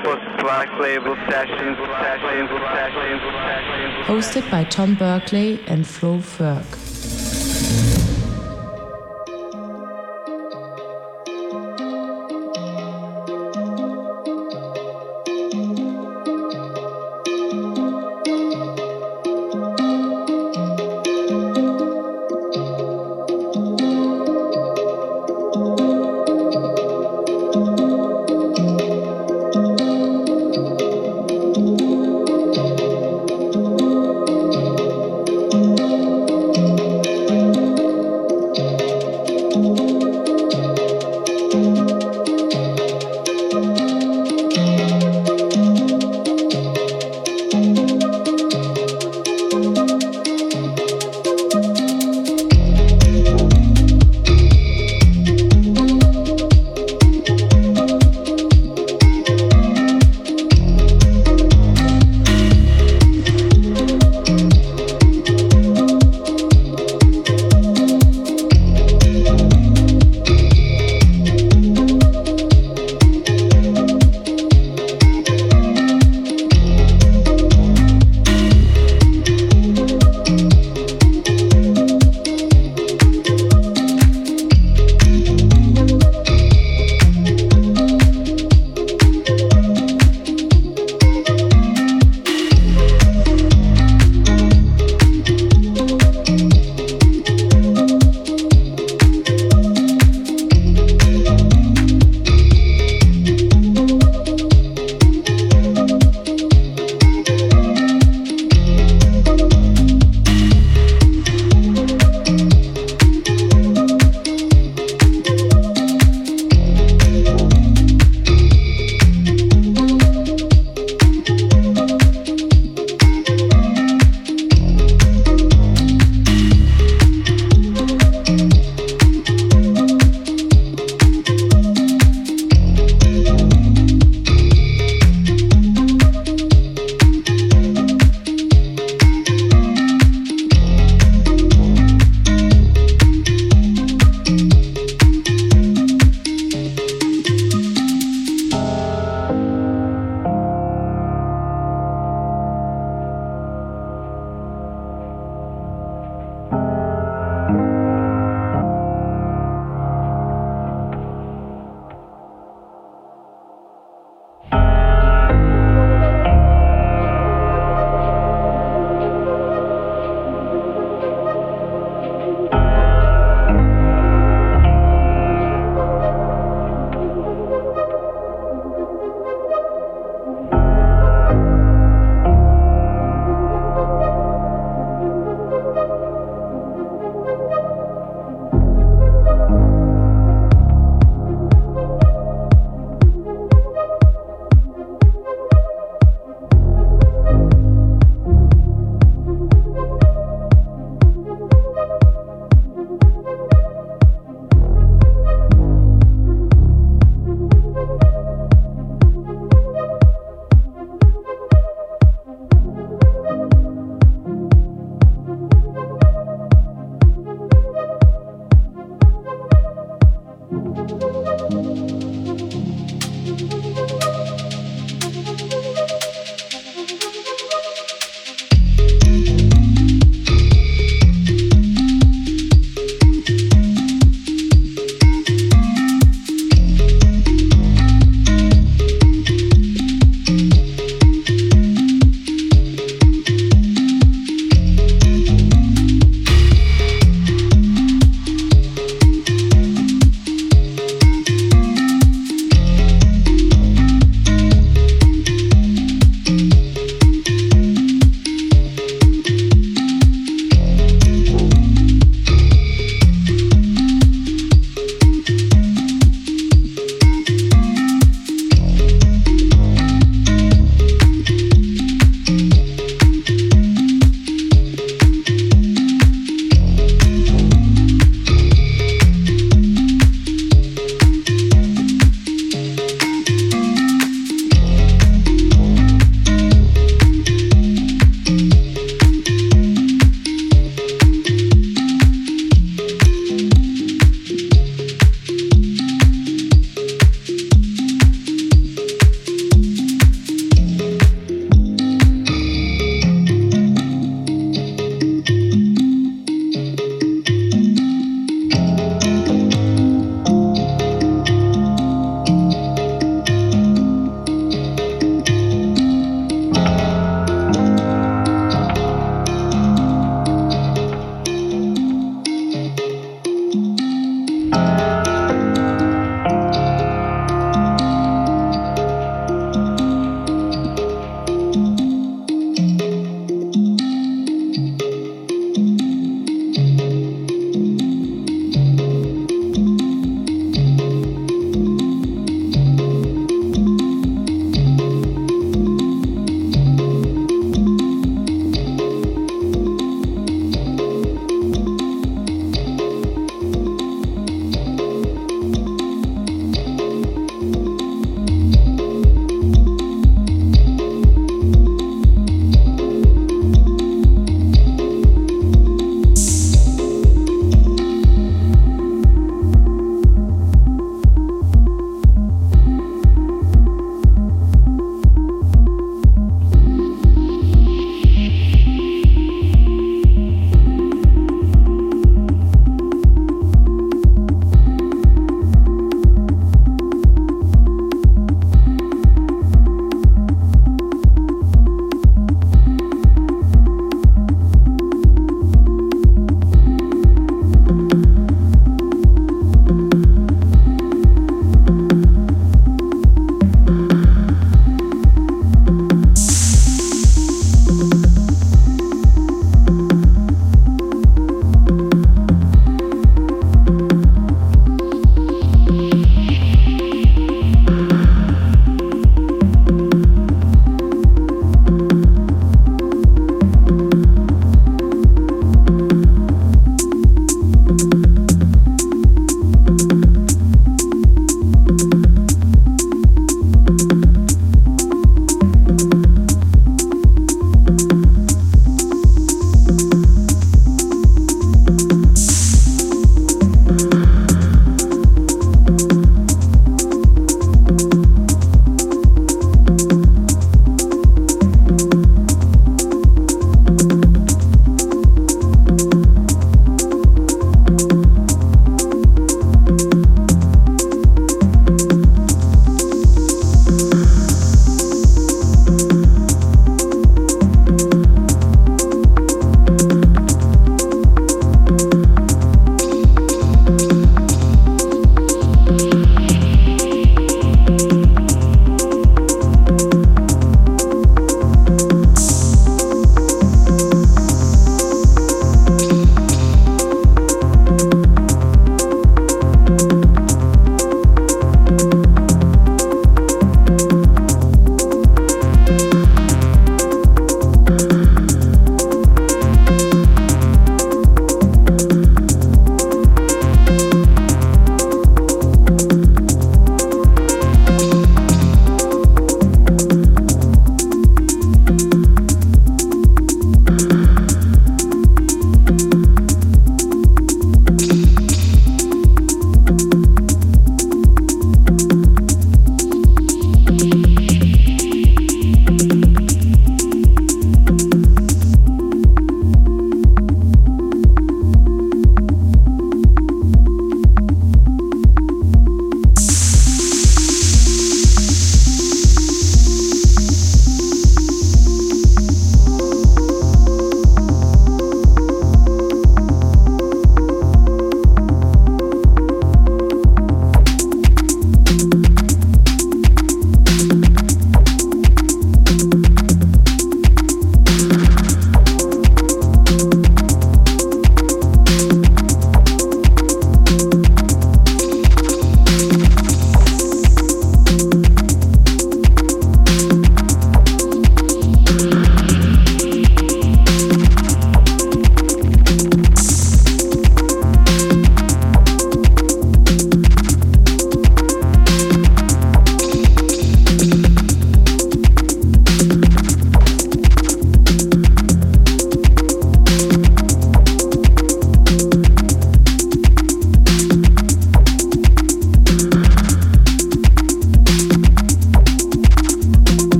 Black Label Sessions, Sessions, Sessions, Sessions. Hosted by Tom Berkeley and Flo Ferg.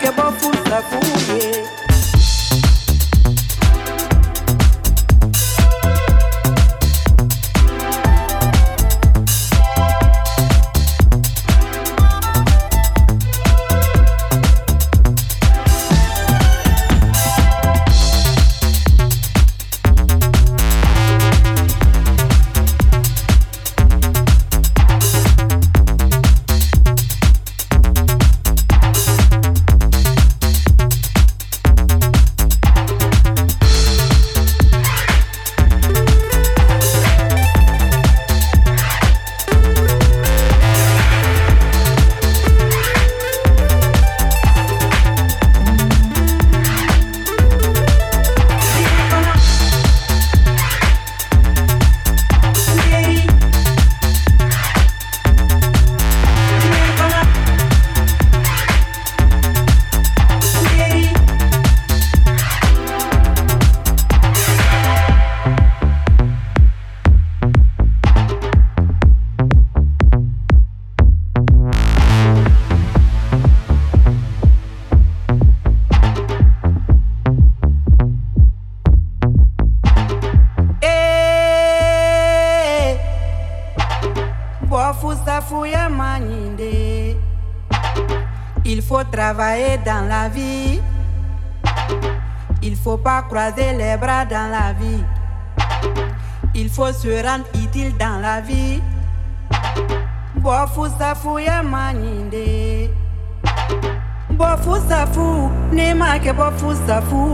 que bon full, ça.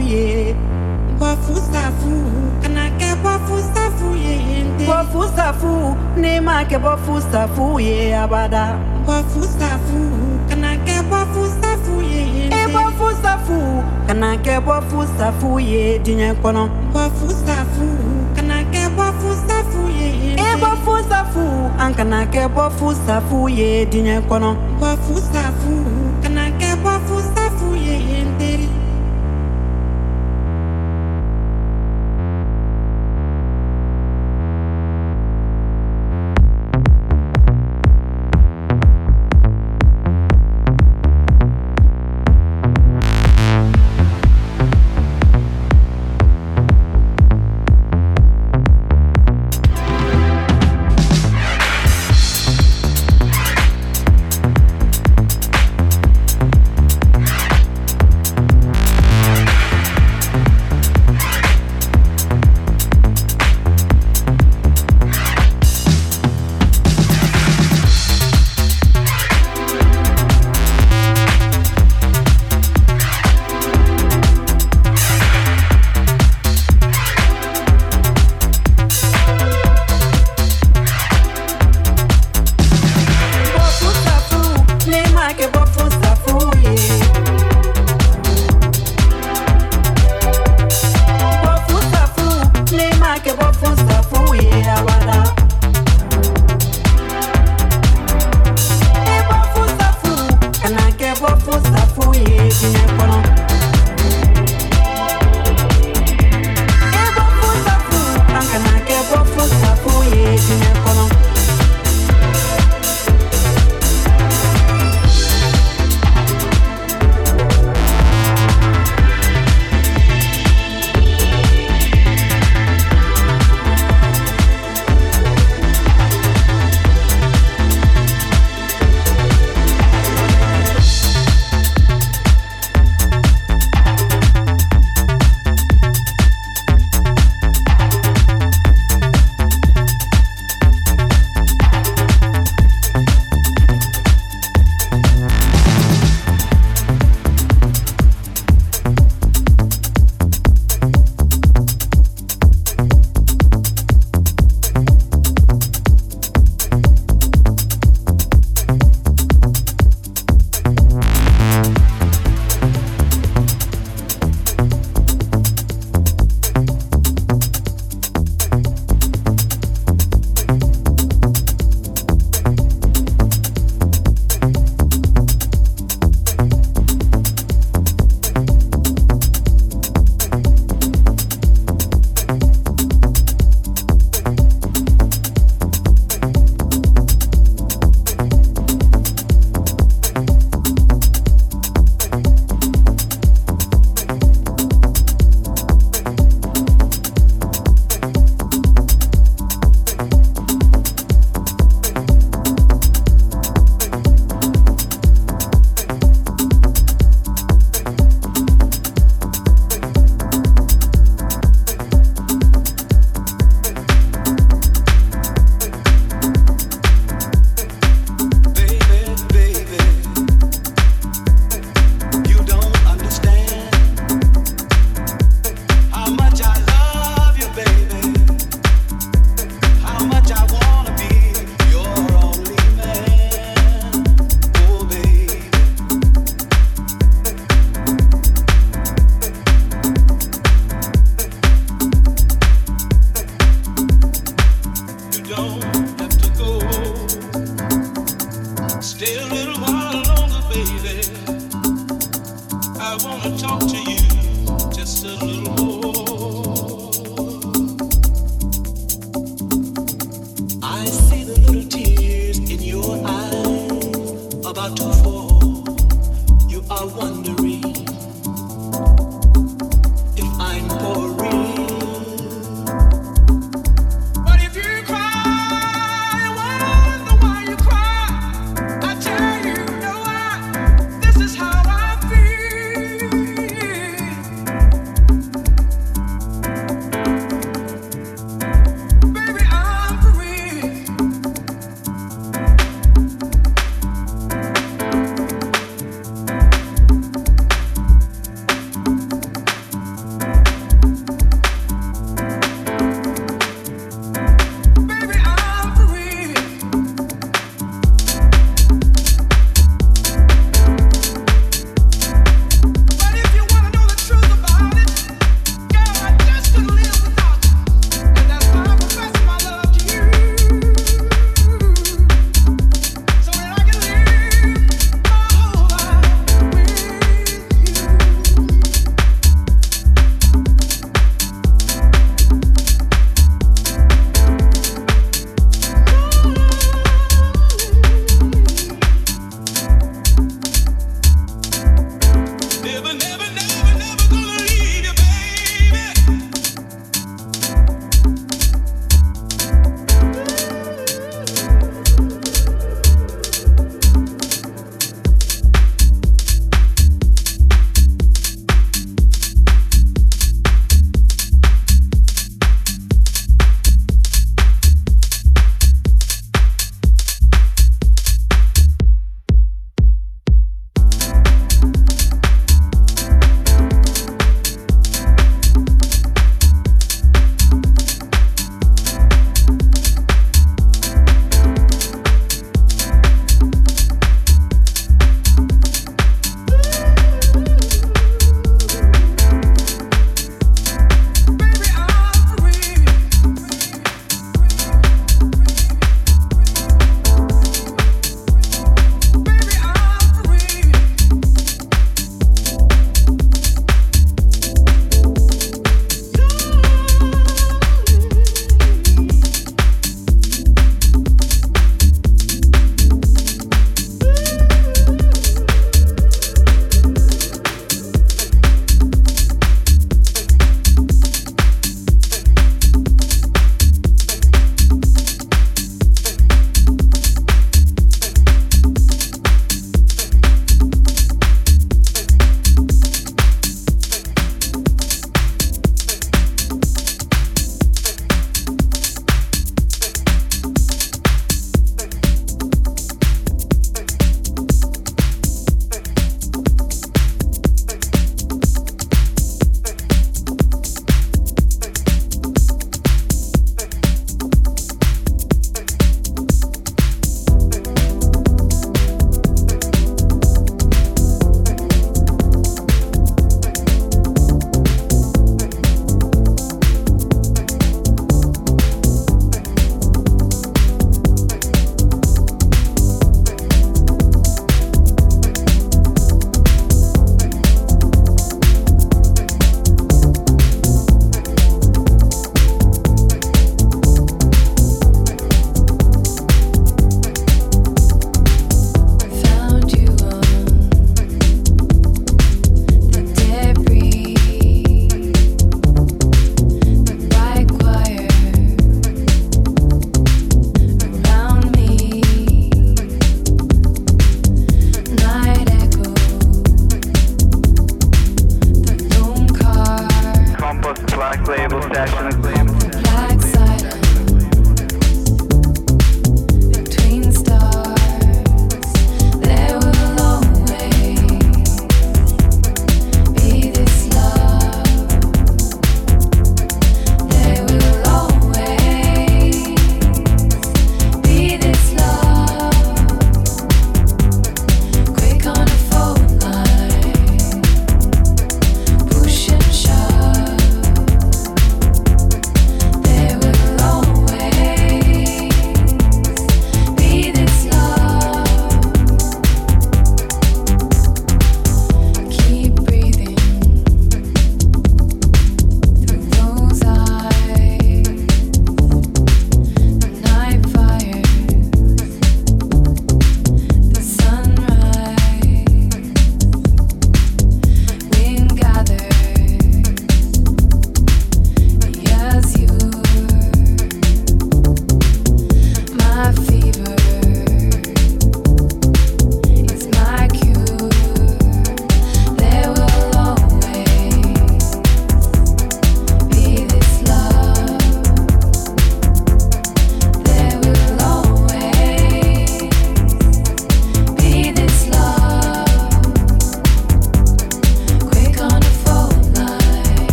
Ye. Bofu safu ne ma ke bofu safu ye abada. Bofu safu kana ke bofu safu safu kana kɛ bɔ fu safu ye diɲɛ kɔnɔ bɔ fu safu kana kɛ bɔ fu safu ye e bɔ fu safu an kana kɛ bɔ fu safu ye diɲɛ kɔnɔ bɔ